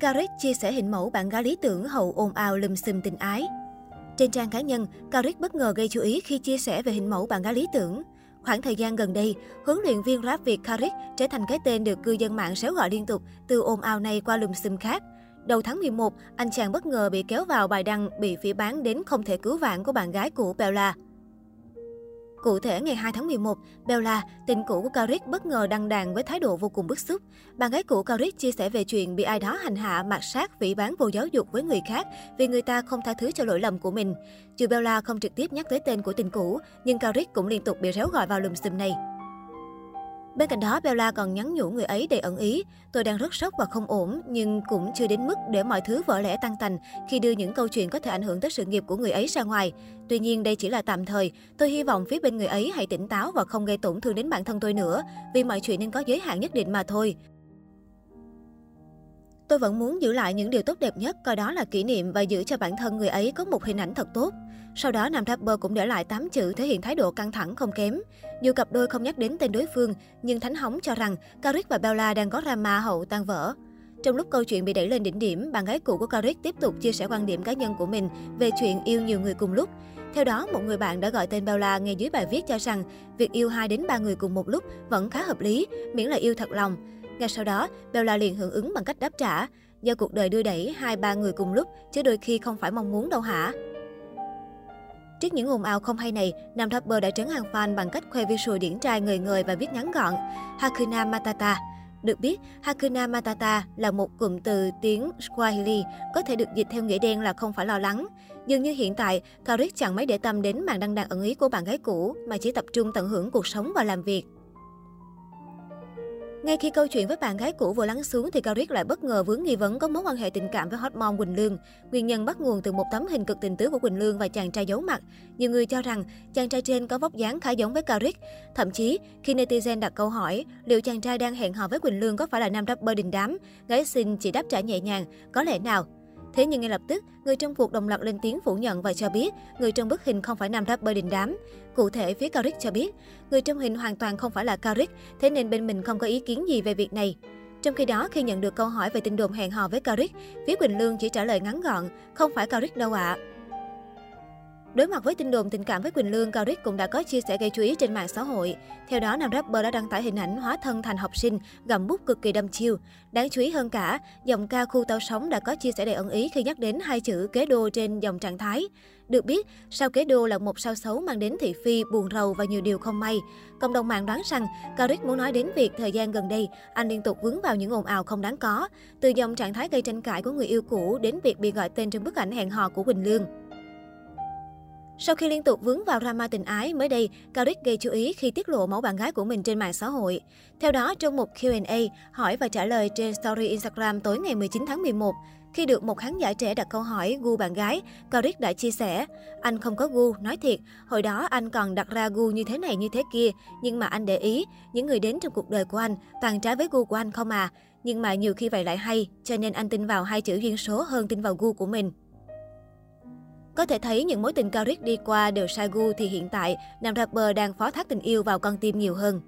Karik chia sẻ hình mẫu bạn gái lý tưởng hậu ồn ào lùm xùm tình ái. Trên trang cá nhân, Karik bất ngờ gây chú ý khi chia sẻ về hình mẫu bạn gái lý tưởng. Khoảng thời gian gần đây, huấn luyện viên rap Việt Karik trở thành cái tên được cư dân mạng xéo gọi liên tục từ ồn ào này qua lùm xùm khác. Đầu tháng 11, anh chàng bất ngờ bị kéo vào bài đăng bị phỉ bán đến không thể cứu vãn của bạn gái của Bella. Cụ thể, ngày 2 tháng 11, Bella, tình cũ của Caric bất ngờ đăng đàn với thái độ vô cùng bức xúc. Bạn gái cũ Caric chia sẻ về chuyện bị ai đó hành hạ, mạt sát, vĩ bán vô giáo dục với người khác vì người ta không tha thứ cho lỗi lầm của mình. Dù Bella không trực tiếp nhắc tới tên của tình cũ, nhưng Caric cũng liên tục bị réo gọi vào lùm xùm này. Bên cạnh đó, Bella còn nhắn nhủ người ấy để ẩn ý. Tôi đang rất sốc và không ổn, nhưng cũng chưa đến mức để mọi thứ vỡ lẽ tăng tành khi đưa những câu chuyện có thể ảnh hưởng tới sự nghiệp của người ấy ra ngoài. Tuy nhiên, đây chỉ là tạm thời. Tôi hy vọng phía bên người ấy hãy tỉnh táo và không gây tổn thương đến bản thân tôi nữa, vì mọi chuyện nên có giới hạn nhất định mà thôi. Tôi vẫn muốn giữ lại những điều tốt đẹp nhất, coi đó là kỷ niệm và giữ cho bản thân người ấy có một hình ảnh thật tốt. Sau đó, nam rapper cũng để lại 8 chữ thể hiện thái độ căng thẳng không kém. Dù cặp đôi không nhắc đến tên đối phương, nhưng Thánh Hóng cho rằng Caric và Bella đang có drama hậu tan vỡ. Trong lúc câu chuyện bị đẩy lên đỉnh điểm, bạn gái cũ của Caric tiếp tục chia sẻ quan điểm cá nhân của mình về chuyện yêu nhiều người cùng lúc. Theo đó, một người bạn đã gọi tên Bella ngay dưới bài viết cho rằng việc yêu 2 đến 3 người cùng một lúc vẫn khá hợp lý, miễn là yêu thật lòng. Ngay sau đó, Bella liền hưởng ứng bằng cách đáp trả. Do cuộc đời đưa đẩy hai ba người cùng lúc, chứ đôi khi không phải mong muốn đâu hả? Trước những ồn ào không hay này, nam rapper đã trấn hàng fan bằng cách khoe visual điển trai người người và viết ngắn gọn Hakuna Matata. Được biết, Hakuna Matata là một cụm từ tiếng Swahili, có thể được dịch theo nghĩa đen là không phải lo lắng. Dường như hiện tại, Karik chẳng mấy để tâm đến màn đăng đàn ẩn ý của bạn gái cũ, mà chỉ tập trung tận hưởng cuộc sống và làm việc. Ngay khi câu chuyện với bạn gái cũ vừa lắng xuống thì Cao Riết lại bất ngờ vướng nghi vấn có mối quan hệ tình cảm với hot mom Quỳnh Lương. Nguyên nhân bắt nguồn từ một tấm hình cực tình tứ của Quỳnh Lương và chàng trai giấu mặt. Nhiều người cho rằng chàng trai trên có vóc dáng khá giống với Cao Riết. Thậm chí, khi netizen đặt câu hỏi liệu chàng trai đang hẹn hò với Quỳnh Lương có phải là nam rapper đình đám, gái xinh chỉ đáp trả nhẹ nhàng, có lẽ nào Thế nhưng ngay lập tức, người trong cuộc đồng loạt lên tiếng phủ nhận và cho biết người trong bức hình không phải nam rapper đình đám. Cụ thể, phía Caric cho biết, người trong hình hoàn toàn không phải là Caric, thế nên bên mình không có ý kiến gì về việc này. Trong khi đó, khi nhận được câu hỏi về tin đồn hẹn hò với Caric, phía Quỳnh Lương chỉ trả lời ngắn gọn, không phải Caric đâu ạ. À. Đối mặt với tin đồn tình cảm với Quỳnh Lương, Cao Rích cũng đã có chia sẻ gây chú ý trên mạng xã hội. Theo đó, nam rapper đã đăng tải hình ảnh hóa thân thành học sinh, gầm bút cực kỳ đâm chiêu. Đáng chú ý hơn cả, dòng ca khu tao sống đã có chia sẻ đầy ẩn ý khi nhắc đến hai chữ kế đô trên dòng trạng thái. Được biết, sao kế đô là một sao xấu mang đến thị phi, buồn rầu và nhiều điều không may. Cộng đồng mạng đoán rằng, Cao Rích muốn nói đến việc thời gian gần đây, anh liên tục vướng vào những ồn ào không đáng có. Từ dòng trạng thái gây tranh cãi của người yêu cũ đến việc bị gọi tên trong bức ảnh hẹn hò của Quỳnh Lương. Sau khi liên tục vướng vào drama tình ái, mới đây, Cao gây chú ý khi tiết lộ mẫu bạn gái của mình trên mạng xã hội. Theo đó, trong một Q&A, hỏi và trả lời trên story Instagram tối ngày 19 tháng 11, khi được một khán giả trẻ đặt câu hỏi gu bạn gái, Cao đã chia sẻ, anh không có gu, nói thiệt, hồi đó anh còn đặt ra gu như thế này như thế kia, nhưng mà anh để ý, những người đến trong cuộc đời của anh toàn trái với gu của anh không à, nhưng mà nhiều khi vậy lại hay, cho nên anh tin vào hai chữ duyên số hơn tin vào gu của mình. Có thể thấy những mối tình cao riết đi qua đều sai gu thì hiện tại, nam rapper đang phó thác tình yêu vào con tim nhiều hơn.